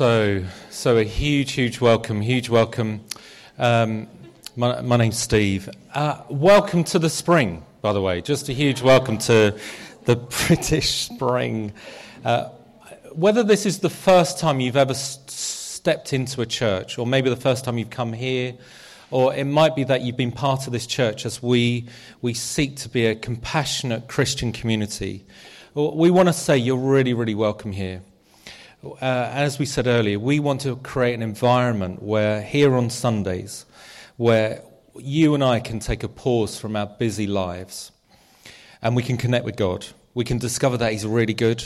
So, so a huge, huge welcome, huge welcome. Um, my, my, name's Steve. Uh, welcome to the spring, by the way. Just a huge welcome to the British spring. Uh, whether this is the first time you've ever st- stepped into a church, or maybe the first time you've come here, or it might be that you've been part of this church as we, we seek to be a compassionate Christian community, we want to say you're really, really welcome here uh, as we said earlier, we want to create an environment where here on Sundays, where you and I can take a pause from our busy lives and we can connect with God. We can discover that He's really good.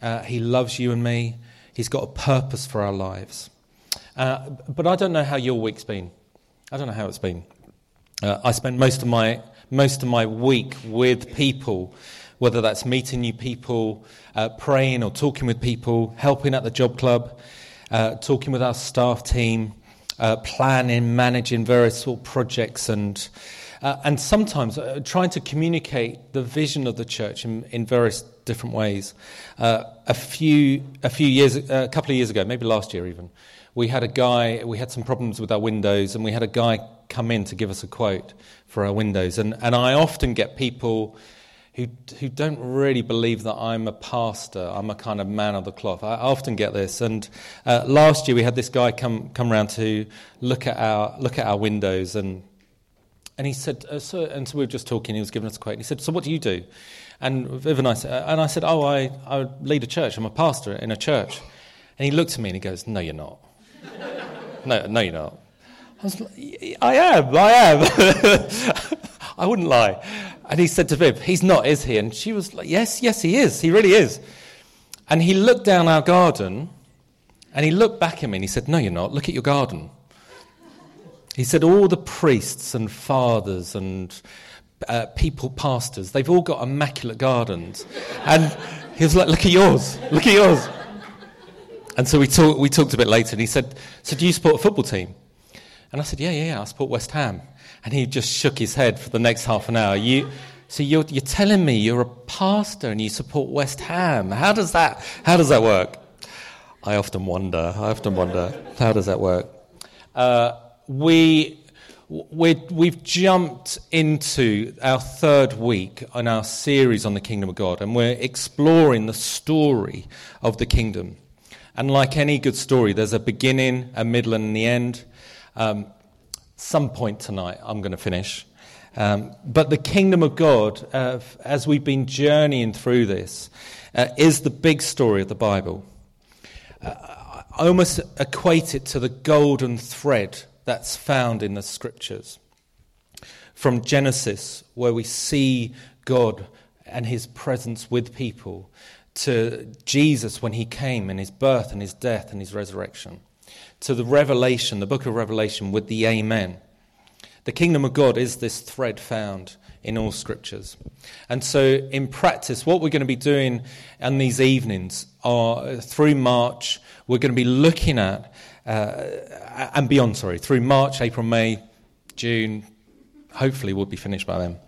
Uh, he loves you and me. He's got a purpose for our lives. Uh, but I don't know how your week's been. I don't know how it's been. Uh, I spent most of my most of my week with people whether that's meeting new people, uh, praying or talking with people, helping at the job club, uh, talking with our staff team, uh, planning, managing various sort of projects, and, uh, and sometimes uh, trying to communicate the vision of the church in, in various different ways. Uh, a, few, a few years, a couple of years ago, maybe last year even, we had a guy, we had some problems with our windows, and we had a guy come in to give us a quote for our windows. And, and I often get people who, who don't really believe that I'm a pastor. I'm a kind of man of the cloth. I often get this. And uh, last year we had this guy come come around to look at our look at our windows, and and he said, uh, so, and so we were just talking. He was giving us a quote. And he said, "So what do you do?" And Viv and I said, and I said, "Oh, I, I lead a church. I'm a pastor in a church." And he looked at me and he goes, "No, you're not. no, no, you're not." I was like, "I am. I am." I wouldn't lie. And he said to Viv, He's not, is he? And she was like, Yes, yes, he is. He really is. And he looked down our garden and he looked back at me and he said, No, you're not. Look at your garden. He said, All the priests and fathers and uh, people, pastors, they've all got immaculate gardens. And he was like, Look at yours. Look at yours. And so we, talk, we talked a bit later and he said, So do you support a football team? And I said, Yeah, yeah, yeah, I support West Ham. And he just shook his head for the next half an hour. You, so you're, you're telling me you're a pastor and you support West Ham. How does that, how does that work? I often wonder. I often wonder, how does that work? Uh, we, we we've jumped into our third week on our series on the kingdom of God, and we're exploring the story of the kingdom. And like any good story, there's a beginning, a middle, and the end. Um, some point tonight, I'm going to finish. Um, but the kingdom of God, uh, as we've been journeying through this, uh, is the big story of the Bible. Uh, I almost equate it to the golden thread that's found in the scriptures. From Genesis, where we see God and his presence with people, to Jesus when he came and his birth and his death and his resurrection to the Revelation, the book of Revelation, with the Amen. The kingdom of God is this thread found in all scriptures. And so, in practice, what we're going to be doing in these evenings are through March, we're going to be looking at, uh, and beyond, sorry, through March, April, May, June, hopefully we'll be finished by then.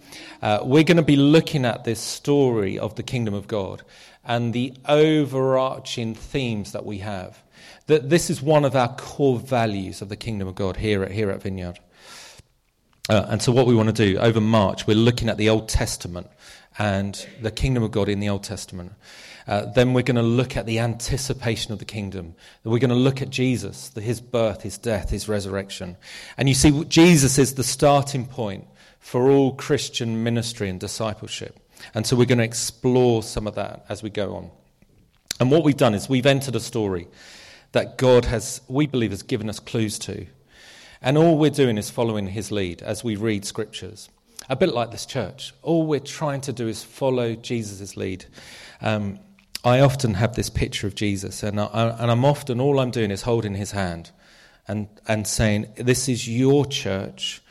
Uh, we're going to be looking at this story of the kingdom of God and the overarching themes that we have that this is one of our core values of the kingdom of God here at, here at Vineyard. Uh, and so, what we want to do over March, we're looking at the Old Testament and the kingdom of God in the Old Testament. Uh, then we're going to look at the anticipation of the kingdom. We're going to look at Jesus, the, his birth, his death, his resurrection. And you see, Jesus is the starting point for all Christian ministry and discipleship. And so we're going to explore some of that as we go on. And what we've done is we've entered a story that God has, we believe, has given us clues to. And all we're doing is following his lead as we read scriptures. A bit like this church. All we're trying to do is follow Jesus' lead. Um, I often have this picture of Jesus, and, I, and I'm often, all I'm doing is holding his hand and, and saying, This is your church.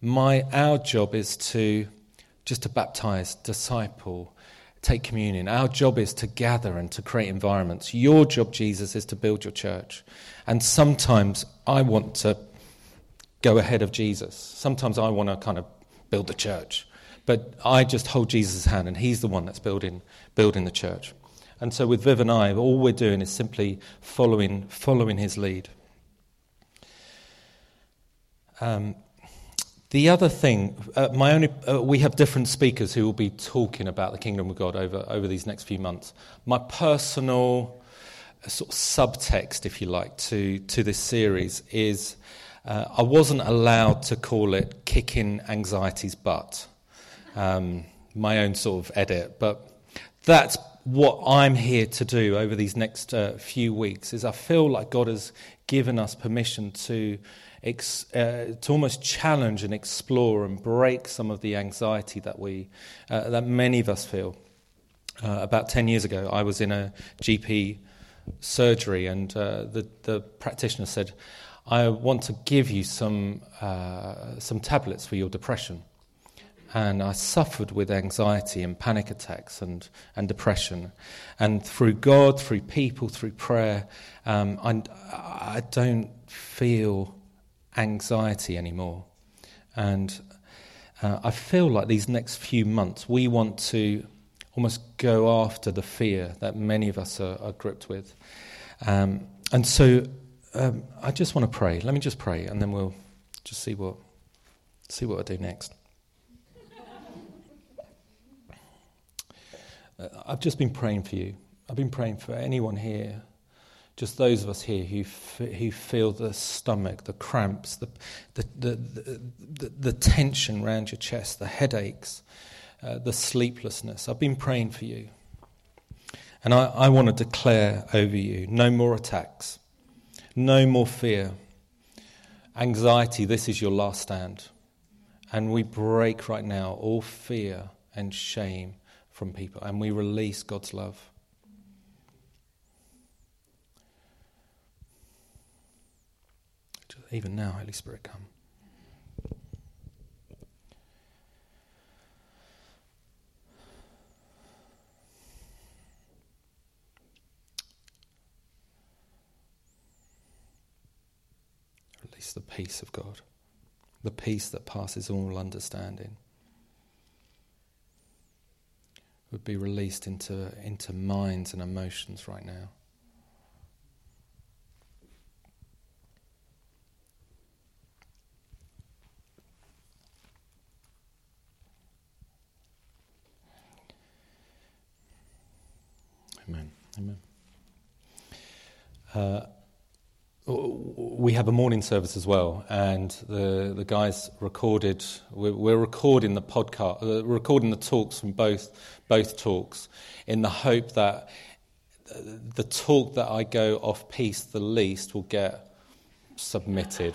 My, our job is to just to baptize, disciple, take communion. Our job is to gather and to create environments. Your job, Jesus, is to build your church. And sometimes I want to go ahead of Jesus. Sometimes I want to kind of build the church. But I just hold Jesus' hand, and He's the one that's building, building the church. And so with Viv and I, all we're doing is simply following, following his lead. Um, the other thing, uh, my only, uh, we have different speakers who will be talking about the kingdom of God over, over these next few months. My personal uh, sort of subtext, if you like, to, to this series is uh, I wasn't allowed to call it kicking anxiety's butt. Um, my own sort of edit, but that's what I'm here to do over these next uh, few weeks. Is I feel like God has given us permission to ex, uh, to almost challenge and explore and break some of the anxiety that we uh, that many of us feel. Uh, about ten years ago, I was in a GP surgery, and uh, the the practitioner said, "I want to give you some uh, some tablets for your depression." and I suffered with anxiety and panic attacks and, and depression. And through God, through people, through prayer, um, I, I don't feel anxiety anymore. And uh, I feel like these next few months, we want to almost go after the fear that many of us are, are gripped with. Um, and so um, I just want to pray. Let me just pray, and then we'll just see what, see what I do next. Uh, I've just been praying for you. I've been praying for anyone here just those of us here who, f- who feel the stomach, the cramps, the, the, the, the, the tension around your chest, the headaches, uh, the sleeplessness. I've been praying for you. And I, I want to declare over you no more attacks, no more fear. Anxiety, this is your last stand. And we break right now all fear and shame from people, and we release God's love. Even now, Holy Spirit, come. Release the peace of God, the peace that passes all understanding. Would be released into, into minds and emotions right now. Amen. Amen. Uh, we have a morning service as well, and the, the guys recorded. We're, we're recording the podcast, uh, recording the talks from both both talks, in the hope that the talk that I go off piste the least will get submitted.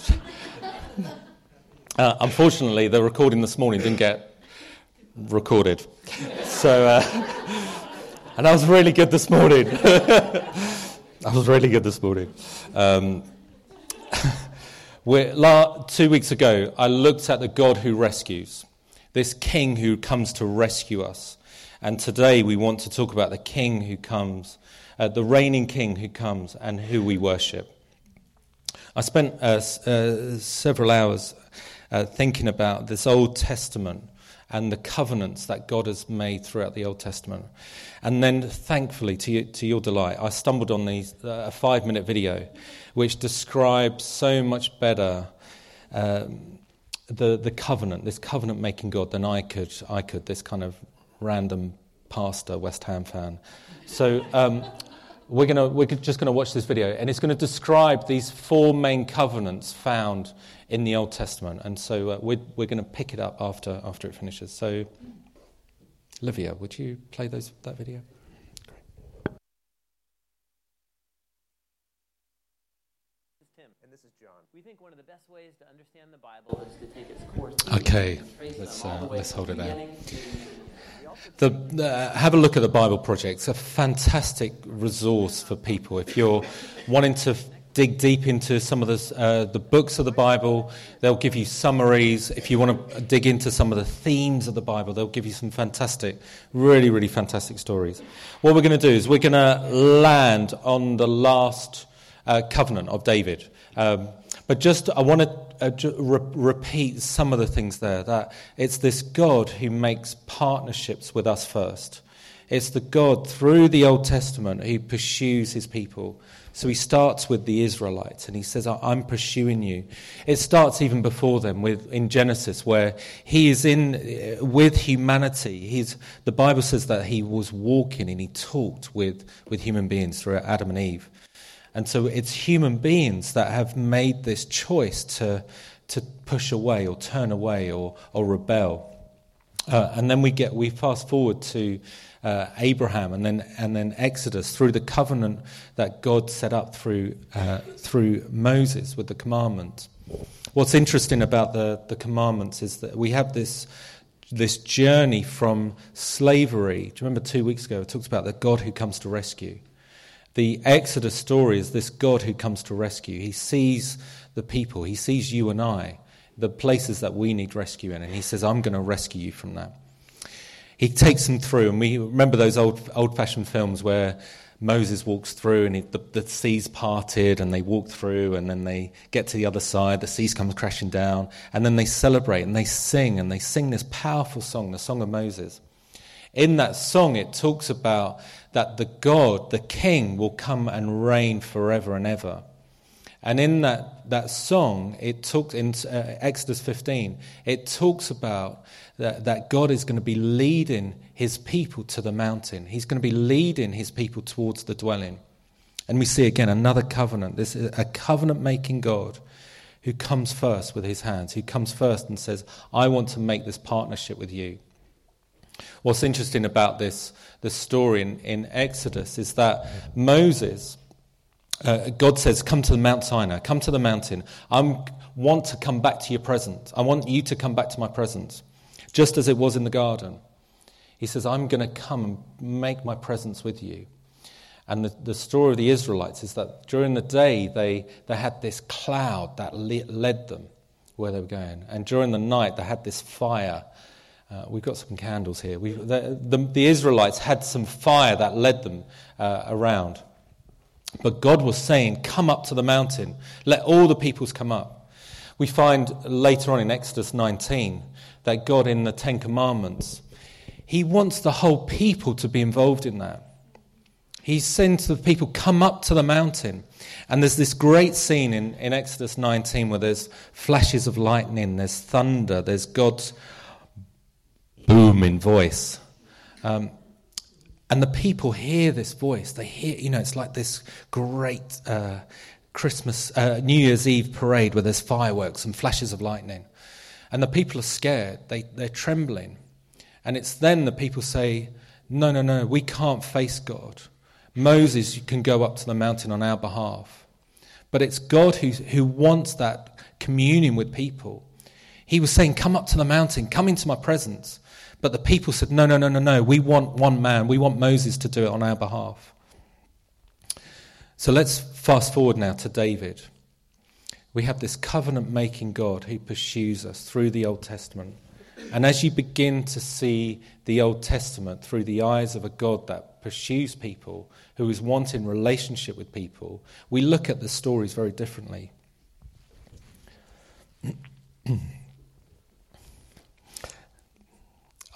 uh, unfortunately, the recording this morning didn't get recorded, so. Uh, and I was really good this morning. I was really good this morning. Um, two weeks ago, I looked at the God who rescues, this King who comes to rescue us. And today we want to talk about the King who comes, uh, the reigning King who comes, and who we worship. I spent uh, uh, several hours uh, thinking about this Old Testament and the covenants that God has made throughout the Old Testament. And then, thankfully, to, you, to your delight, I stumbled on these, uh, a five minute video which describes so much better um, the, the covenant, this covenant making God, than I could, I could, this kind of random pastor, West Ham fan. So, um, we're, gonna, we're just going to watch this video, and it's going to describe these four main covenants found in the Old Testament. And so uh, we're, we're going to pick it up after, after it finishes. So, Olivia, would you play those, that video? We think one of the best ways to understand the Bible is to take its course. Okay, let's, uh, let's hold it there. The, uh, have a look at the Bible Project. It's a fantastic resource for people. If you're wanting to dig deep into some of the, uh, the books of the Bible. They'll give you summaries. If you want to dig into some of the themes of the Bible, they'll give you some fantastic, really, really fantastic stories. What we're going to do is we're going to land on the last uh, covenant of David. Um, but just, I want to uh, re- repeat some of the things there. That it's this God who makes partnerships with us first. It's the God through the Old Testament who pursues his people. So he starts with the Israelites and he says, I'm pursuing you. It starts even before them with, in Genesis where he is in with humanity. He's, the Bible says that he was walking and he talked with, with human beings through Adam and Eve. And so it's human beings that have made this choice to, to push away or turn away or, or rebel. Uh, and then we get we fast forward to uh, Abraham and then and then Exodus through the covenant that God set up through uh, through Moses with the commandment. What's interesting about the, the commandments is that we have this this journey from slavery. Do you remember two weeks ago it talks about the God who comes to rescue? The Exodus story is this God who comes to rescue. He sees the people, he sees you and I, the places that we need rescue in, and he says, I'm going to rescue you from that. He takes them through, and we remember those old, old fashioned films where Moses walks through and he, the, the seas parted and they walk through and then they get to the other side, the seas come crashing down, and then they celebrate and they sing and they sing this powerful song, the Song of Moses. In that song, it talks about that the God, the King, will come and reign forever and ever. And in that, that song, it talks in uh, Exodus 15, it talks about that, that God is going to be leading his people to the mountain. He's going to be leading his people towards the dwelling. And we see again another covenant. This is a covenant making God who comes first with his hands, who comes first and says, I want to make this partnership with you. What's interesting about this, this story in, in Exodus is that Moses, uh, God says, Come to the Mount Sinai, come to the mountain. I want to come back to your presence. I want you to come back to my presence, just as it was in the garden. He says, I'm going to come and make my presence with you. And the, the story of the Israelites is that during the day, they, they had this cloud that led them where they were going. And during the night, they had this fire. Uh, we've got some candles here. We, the, the, the, Israelites had some fire that led them uh, around. But God was saying, Come up to the mountain. Let all the peoples come up. We find later on in Exodus 19 that God, in the Ten Commandments, He wants the whole people to be involved in that. He sends the people, Come up to the mountain. And there's this great scene in, in Exodus 19 where there's flashes of lightning, there's thunder, there's God's booming voice. Um, and the people hear this voice. They hear, you know, it's like this great uh, Christmas, uh, New Year's Eve parade where there's fireworks and flashes of lightning. And the people are scared, they, they're trembling. And it's then the people say, No, no, no, we can't face God. Moses can go up to the mountain on our behalf. But it's God who, who wants that communion with people. He was saying, Come up to the mountain, come into my presence. But the people said, No, no, no, no, no. We want one man. We want Moses to do it on our behalf. So let's fast forward now to David. We have this covenant making God who pursues us through the Old Testament. And as you begin to see the Old Testament through the eyes of a God that pursues people, who is wanting relationship with people, we look at the stories very differently.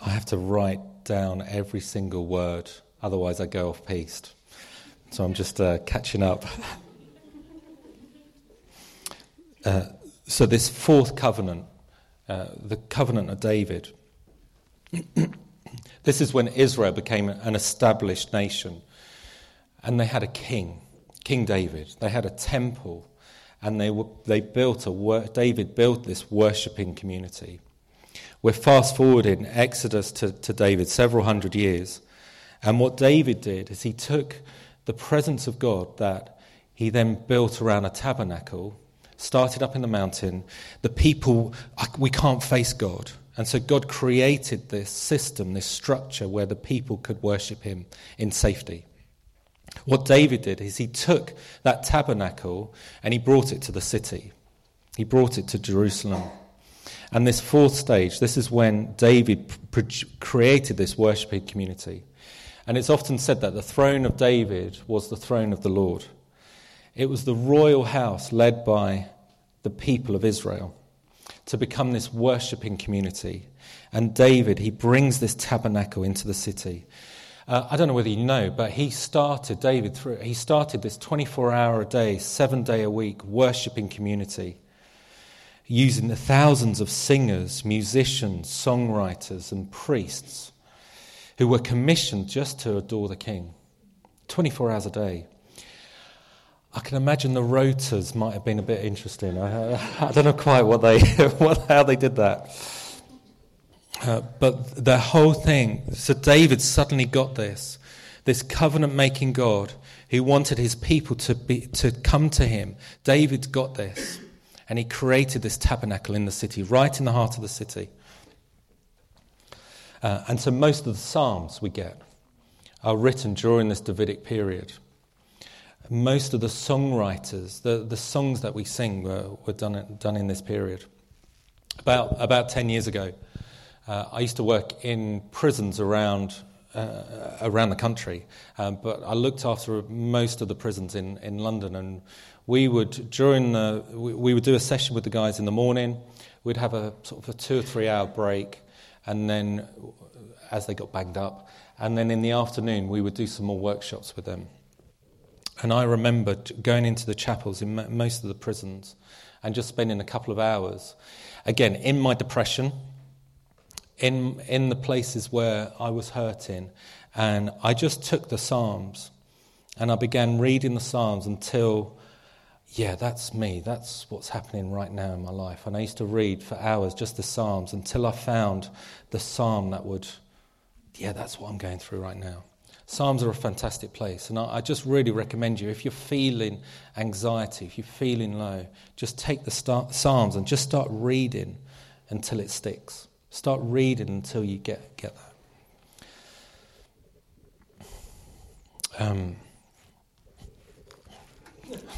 I have to write down every single word, otherwise, I go off piste. So I'm just uh, catching up. uh, so, this fourth covenant, uh, the covenant of David, this is when Israel became an established nation. And they had a king, King David. They had a temple. And they, were, they built a, David built this worshipping community. We're fast forwarding Exodus to, to David several hundred years. And what David did is he took the presence of God that he then built around a tabernacle, started up in the mountain. The people, we can't face God. And so God created this system, this structure where the people could worship him in safety. What David did is he took that tabernacle and he brought it to the city. He brought it to Jerusalem. And this fourth stage, this is when David created this worshiping community. And it's often said that the throne of David was the throne of the Lord. It was the royal house led by the people of Israel to become this worshipping community. And David, he brings this tabernacle into the city. Uh, I don't know whether you know, but he started, David, through, he started this 24 hour a day, seven day a week worshipping community using the thousands of singers, musicians, songwriters, and priests who were commissioned just to adore the king 24 hours a day. I can imagine the rotors might have been a bit interesting. I, I don't know quite what they, what, how they did that. Uh, but the whole thing, so David suddenly got this, this covenant making God who wanted his people to, be, to come to him. David got this. And he created this tabernacle in the city, right in the heart of the city. Uh, and so most of the Psalms we get are written during this Davidic period. Most of the songwriters, the, the songs that we sing, were, were done, done in this period. About, about 10 years ago, uh, I used to work in prisons around, uh, around the country, um, but I looked after most of the prisons in, in London. And we would, during the, we, we would do a session with the guys in the morning, we'd have a sort of a two or three hour break, and then as they got banged up, and then in the afternoon we would do some more workshops with them. And I remember going into the chapels in most of the prisons and just spending a couple of hours. Again, in my depression, in, in the places where I was hurting. And I just took the Psalms and I began reading the Psalms until, yeah, that's me. That's what's happening right now in my life. And I used to read for hours just the Psalms until I found the Psalm that would, yeah, that's what I'm going through right now. Psalms are a fantastic place, and I, I just really recommend you if you're feeling anxiety, if you're feeling low, just take the start, Psalms and just start reading until it sticks. Start reading until you get, get that. Um,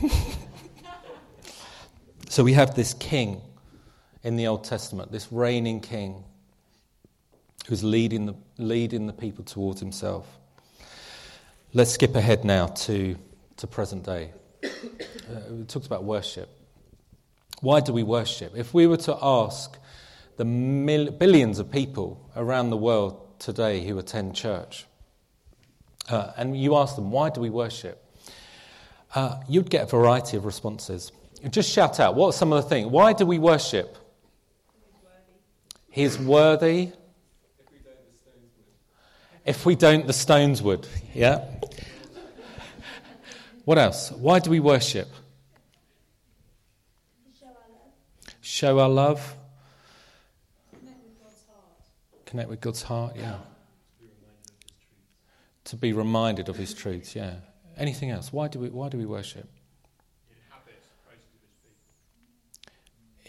so we have this king in the Old Testament, this reigning king who's leading the, leading the people towards himself. Let's skip ahead now to, to present day. Uh, we talked about worship. Why do we worship? If we were to ask the mil- billions of people around the world today who attend church. Uh, and you ask them, why do we worship? Uh, you'd get a variety of responses. Just shout out, what are some of the things? Why do we worship? He's worthy. If we don't, the stones would. Yeah? What else? Why do we worship? Show our love. Show our love. Connect with God's heart, yeah. To be reminded of His truths, yeah. Anything else? Why do we, why do we worship?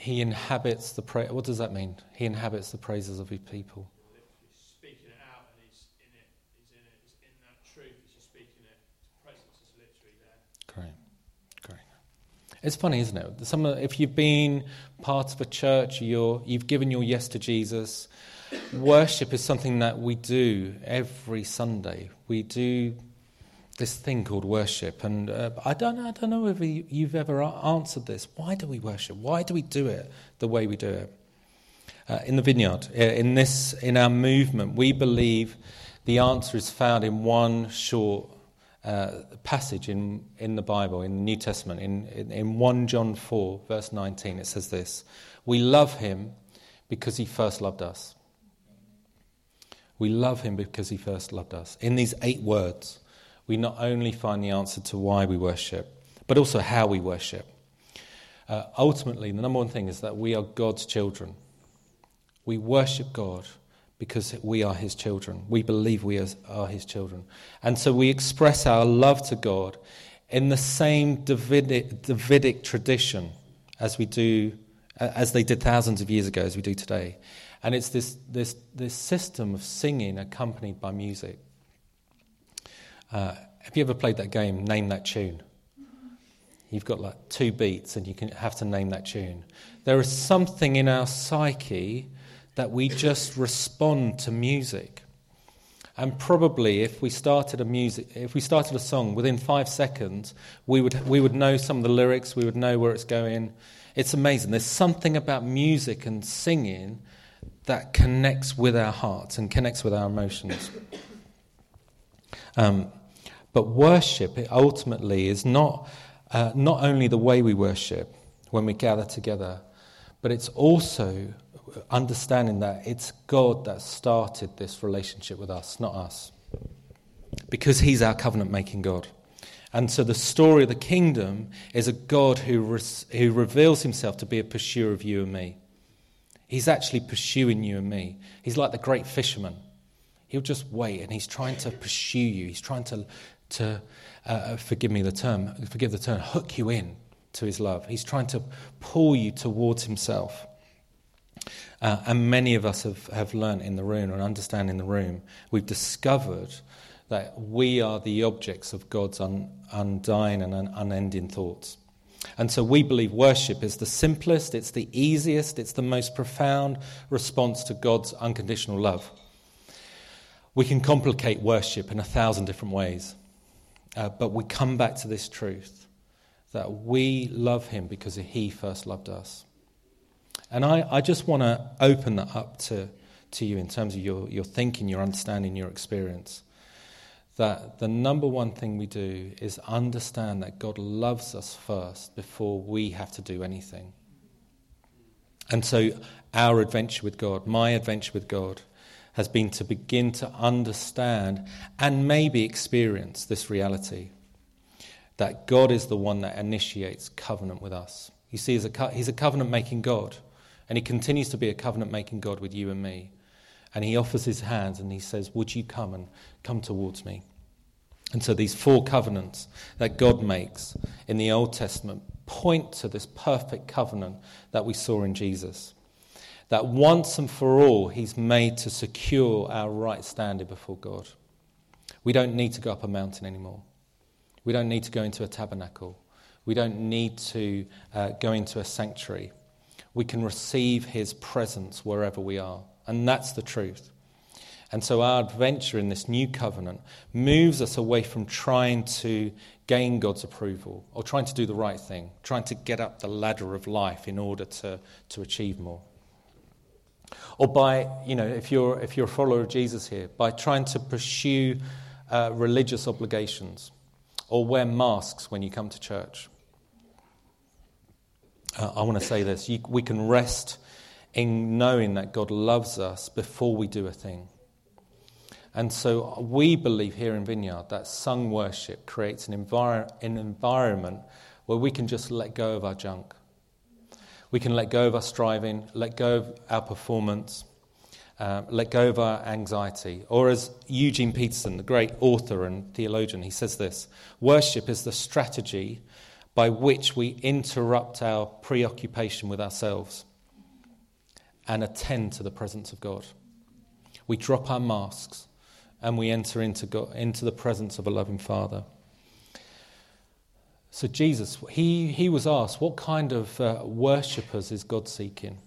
He inhabits the praise. What does that mean? He inhabits the praises of his people. speaking it out and he's in it, he's in it, he's in that truth as you're speaking it. His presence is literally there. Great, great. It's funny, isn't it? Some, if you've been part of a church, you're, you've given your yes to Jesus, worship is something that we do every Sunday. We do this thing called worship, and uh, I don't, I don't know if you've ever answered this. Why do we worship? Why do we do it the way we do it? Uh, in the vineyard, uh, in this, in our movement, we believe the answer is found in one short uh, passage in, in the Bible, in the New Testament, in, in, in 1 John 4, verse 19. It says this We love him because he first loved us. We love him because he first loved us. In these eight words, we not only find the answer to why we worship, but also how we worship. Uh, ultimately, the number one thing is that we are God's children. We worship God because we are his children. We believe we are his children. And so we express our love to God in the same Davidic, Davidic tradition as we do, as they did thousands of years ago, as we do today. And it's this, this, this system of singing accompanied by music. Uh, have you ever played that game, Name That Tune? You've got like two beats and you can have to name that tune. There is something in our psyche that we just respond to music. And probably if we started a music, if we started a song within five seconds, we would, we would know some of the lyrics, we would know where it's going. It's amazing. There's something about music and singing that connects with our hearts and connects with our emotions. Um, but worship, it ultimately is not, uh, not only the way we worship when we gather together, but it's also understanding that it's God that started this relationship with us, not us. Because He's our covenant making God. And so the story of the kingdom is a God who, who reveals Himself to be a pursuer of you and me. He's actually pursuing you and me. He's like the great fisherman. He'll just wait and he's trying to pursue you. He's trying to, to uh, uh, forgive me the term, forgive the term, hook you in to his love. He's trying to pull you towards himself. Uh, and many of us have, have learned in the room and understand in the room, we've discovered that we are the objects of God's un, undying and un, unending thoughts. And so we believe worship is the simplest, it's the easiest, it's the most profound response to God's unconditional love. We can complicate worship in a thousand different ways, uh, but we come back to this truth that we love Him because He first loved us. And I, I just want to open that up to, to you in terms of your, your thinking, your understanding, your experience that the number one thing we do is understand that God loves us first before we have to do anything. And so, our adventure with God, my adventure with God, has been to begin to understand and maybe experience this reality that God is the one that initiates covenant with us. You see, he's a, covenant making God, and he continues to be a covenant making God with you and me. And he offers his hands and he says, Would you come and come towards me? And so these four covenants that God makes in the Old Testament point to this perfect covenant that we saw in Jesus. That once and for all, he's made to secure our right standing before God. We don't need to go up a mountain anymore. We don't need to go into a tabernacle. We don't need to uh, go into a sanctuary. We can receive his presence wherever we are. And that's the truth. And so our adventure in this new covenant moves us away from trying to gain God's approval or trying to do the right thing, trying to get up the ladder of life in order to, to achieve more. Or by, you know, if you're, if you're a follower of Jesus here, by trying to pursue uh, religious obligations or wear masks when you come to church. Uh, I want to say this you, we can rest in knowing that God loves us before we do a thing. And so we believe here in Vineyard that sung worship creates an, envir- an environment where we can just let go of our junk. We can let go of our striving, let go of our performance, uh, let go of our anxiety. Or, as Eugene Peterson, the great author and theologian, he says this worship is the strategy by which we interrupt our preoccupation with ourselves and attend to the presence of God. We drop our masks and we enter into, God, into the presence of a loving Father. So, Jesus, he, he was asked, What kind of uh, worshippers is God seeking?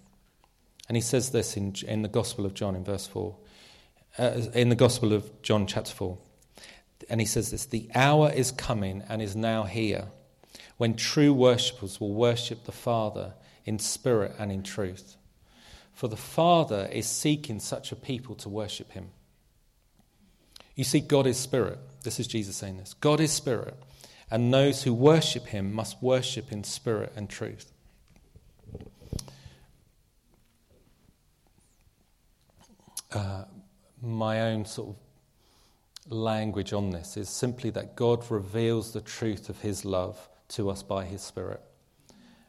And he says this in, in the Gospel of John in verse 4, uh, in the Gospel of John, chapter 4. And he says this The hour is coming and is now here when true worshippers will worship the Father in spirit and in truth. For the Father is seeking such a people to worship him. You see, God is spirit. This is Jesus saying this. God is spirit, and those who worship him must worship in spirit and truth. Uh, my own sort of language on this is simply that God reveals the truth of his love to us by his spirit,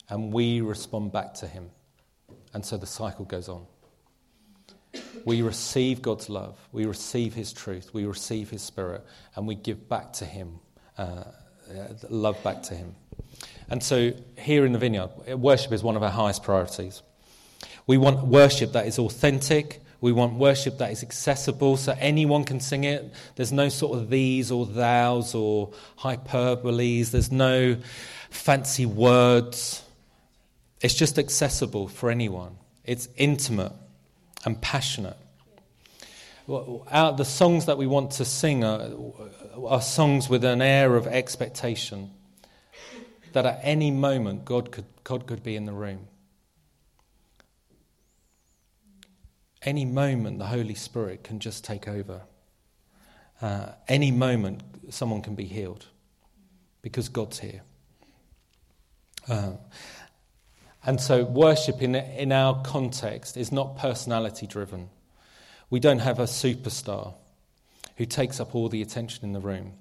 and we respond back to him. And so the cycle goes on. We receive God's love, we receive His truth, we receive His Spirit, and we give back to Him, uh, Uh, love back to Him. And so, here in the vineyard, worship is one of our highest priorities. We want worship that is authentic. We want worship that is accessible so anyone can sing it. There's no sort of these or thous or hyperboles. There's no fancy words. It's just accessible for anyone. It's intimate and passionate. Our, the songs that we want to sing are, are songs with an air of expectation that at any moment God could, God could be in the room. Any moment the Holy Spirit can just take over. uh, any moment someone can be healed because God's here. Uh, and so, worship in, in our context is not personality driven. We don't have a superstar who takes up all the attention in the room.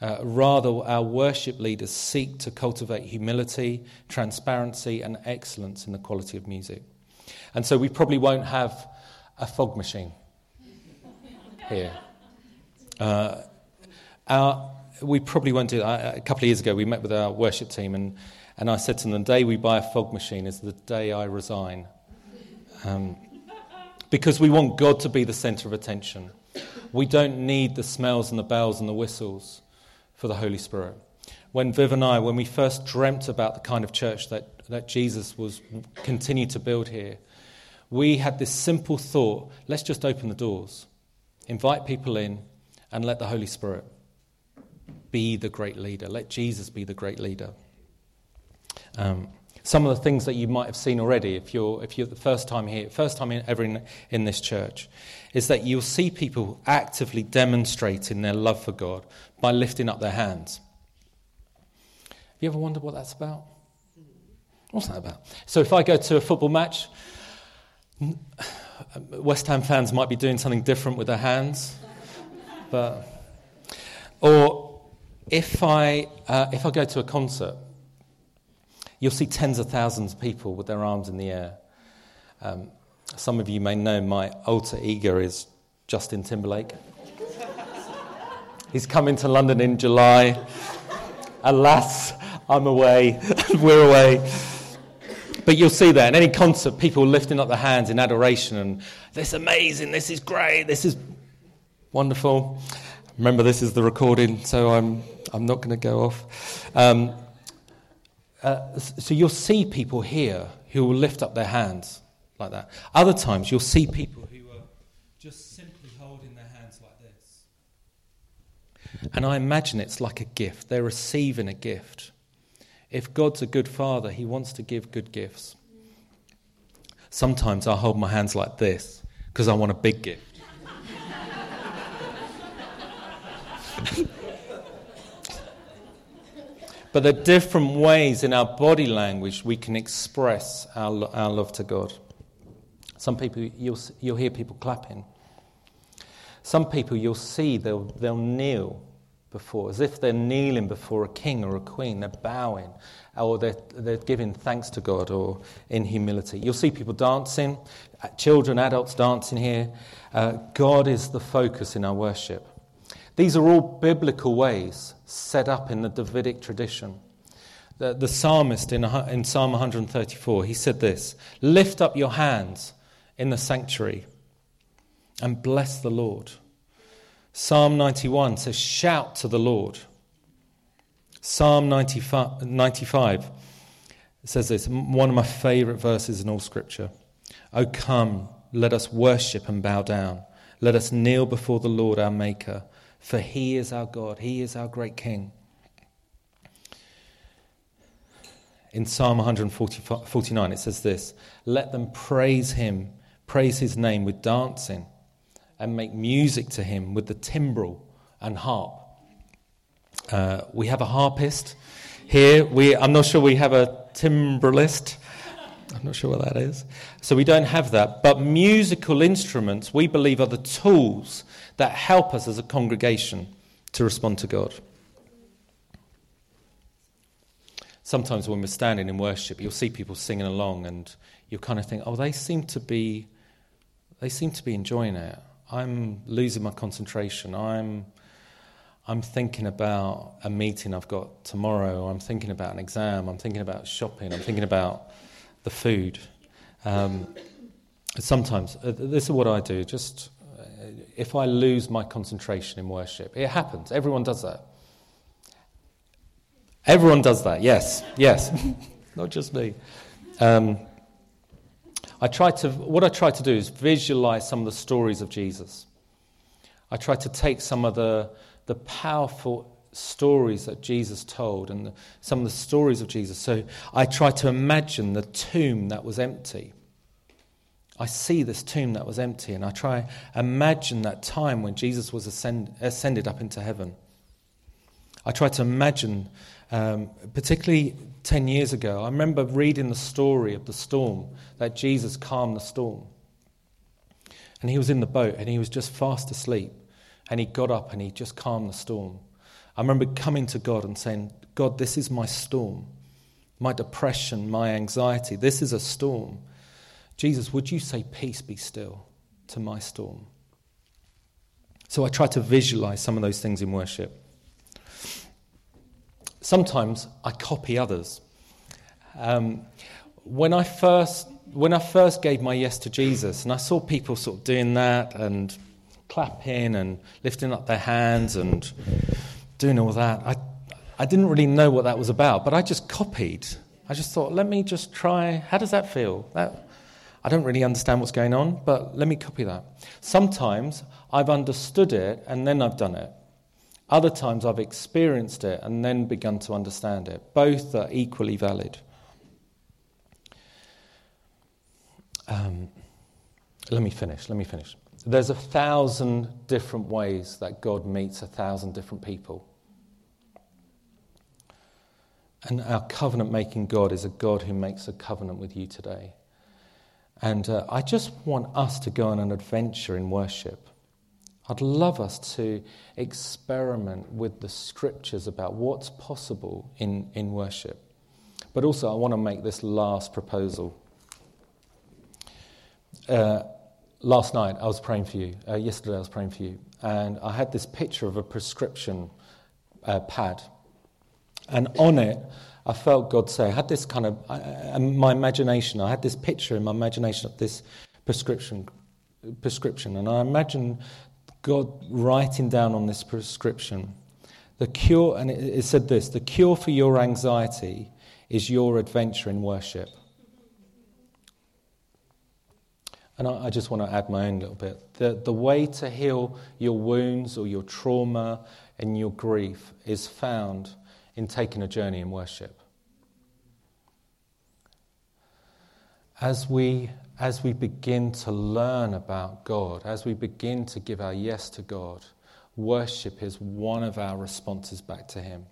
Uh, rather, our worship leaders seek to cultivate humility, transparency, and excellence in the quality of music. And so, we probably won't have a fog machine here. Uh, our, we probably won't do that. A couple of years ago, we met with our worship team, and, and I said to them, The day we buy a fog machine is the day I resign. Um, because we want God to be the center of attention. We don't need the smells and the bells and the whistles for the Holy Spirit. When Viv and I, when we first dreamt about the kind of church that, that Jesus was continued to build here, we had this simple thought let's just open the doors, invite people in, and let the Holy Spirit be the great leader. Let Jesus be the great leader. Um, some of the things that you might have seen already if you're, if you're the first time here, first time ever in, in this church, is that you'll see people actively demonstrating their love for God by lifting up their hands. Have you ever wondered what that's about? What's that about? So if I go to a football match, West Ham fans might be doing something different with their hands, but or if I uh, if I go to a concert You'll see tens of thousands of people with their arms in the air. Um, some of you may know my alter ego is Justin Timberlake. He's coming to London in July. Alas, I'm away, we're away. But you'll see that in any concert, people lifting up their hands in adoration and this is amazing, this is great, this is wonderful. Remember, this is the recording, so I'm, I'm not going to go off. Um, uh, so you'll see people here who will lift up their hands like that. Other times you'll see people who are just simply holding their hands like this. And I imagine it's like a gift. They're receiving a gift. If God's a good father, he wants to give good gifts. Sometimes I hold my hands like this because I want a big gift. But there are different ways in our body language we can express our, our love to God. Some people, you'll, you'll hear people clapping. Some people you'll see they'll, they'll kneel before, as if they're kneeling before a king or a queen. They're bowing, or they're, they're giving thanks to God, or in humility. You'll see people dancing, uh, children, adults dancing here. Uh, God is the focus in our worship. These are all biblical ways set up in the Davidic tradition. The, the psalmist in, in Psalm 134, he said this Lift up your hands in the sanctuary and bless the Lord. Psalm 91 says, Shout to the Lord. Psalm 95, 95 says this, one of my favorite verses in all Scripture. Oh, come, let us worship and bow down. Let us kneel before the Lord our Maker for he is our God, he is our great King. In Psalm 149, it says this Let them praise him, praise his name with dancing, and make music to him with the timbrel and harp. Uh, we have a harpist here. We, I'm not sure we have a timbrelist. I'm not sure what that is. So we don't have that. But musical instruments, we believe, are the tools that help us as a congregation to respond to God. Sometimes when we're standing in worship, you'll see people singing along, and you'll kind of think, "Oh, they seem to be, they seem to be enjoying it. I'm losing my concentration. I'm, I'm thinking about a meeting I've got tomorrow. I'm thinking about an exam. I'm thinking about shopping. I'm thinking about the food." Um, sometimes uh, this is what I do. Just if I lose my concentration in worship. It happens. Everyone does that. Everyone does that, yes, yes. Not just me. Um, I try to, what I try to do is visualize some of the stories of Jesus. I try to take some of the, the powerful stories that Jesus told and the, some of the stories of Jesus. So I try to imagine the tomb that was empty I see this tomb that was empty, and I try imagine that time when Jesus was ascend, ascended up into heaven. I try to imagine, um, particularly 10 years ago, I remember reading the story of the storm, that Jesus calmed the storm. And he was in the boat and he was just fast asleep. And he got up and he just calmed the storm. I remember coming to God and saying, God, this is my storm, my depression, my anxiety. This is a storm. Jesus, would you say, Peace be still to my storm? So I try to visualize some of those things in worship. Sometimes I copy others. Um, when I first when I first gave my yes to Jesus, and I saw people sort of doing that and clapping and lifting up their hands and doing all that, I, I didn't really know what that was about, but I just copied. I just thought, let me just try. How does that feel? That, I don't really understand what's going on, but let me copy that. Sometimes I've understood it and then I've done it. Other times I've experienced it and then begun to understand it. Both are equally valid. Um, let me finish. Let me finish. There's a thousand different ways that God meets a thousand different people. And our covenant making God is a God who makes a covenant with you today. And uh, I just want us to go on an adventure in worship. I'd love us to experiment with the scriptures about what's possible in, in worship. But also, I want to make this last proposal. Uh, last night, I was praying for you. Uh, yesterday, I was praying for you. And I had this picture of a prescription uh, pad. And on it, I felt God say, I had this kind of, uh, my imagination, I had this picture in my imagination of this prescription, prescription. And I imagine God writing down on this prescription, the cure, and it, it said this the cure for your anxiety is your adventure in worship. And I, I just want to add my own little bit. The, the way to heal your wounds or your trauma and your grief is found in taking a journey in worship. As we, as we begin to learn about God, as we begin to give our yes to God, worship is one of our responses back to Him.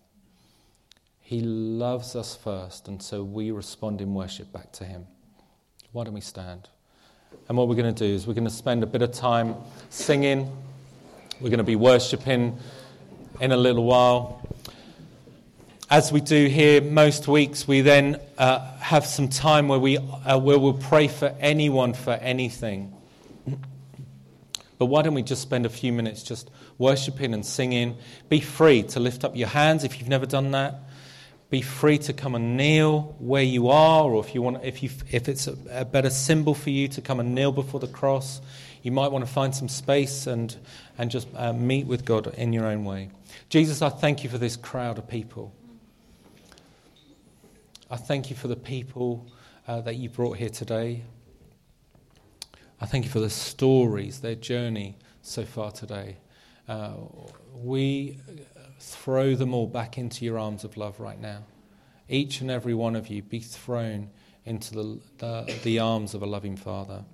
He loves us first, and so we respond in worship back to Him. Why don't we stand? And what we're going to do is we're going to spend a bit of time singing. We're going to be worshiping in a little while. As we do here most weeks, we then uh, have some time where, we, uh, where we'll pray for anyone for anything. But why don't we just spend a few minutes just worshiping and singing? Be free to lift up your hands if you've never done that. Be free to come and kneel where you are, or if, you want, if, you, if it's a, a better symbol for you to come and kneel before the cross, you might want to find some space and, and just uh, meet with God in your own way. Jesus, I thank you for this crowd of people. I thank you for the people uh, that you brought here today. I thank you for the stories, their journey so far today. Uh, we throw them all back into your arms of love right now. Each and every one of you be thrown into the, the, the arms of a loving Father.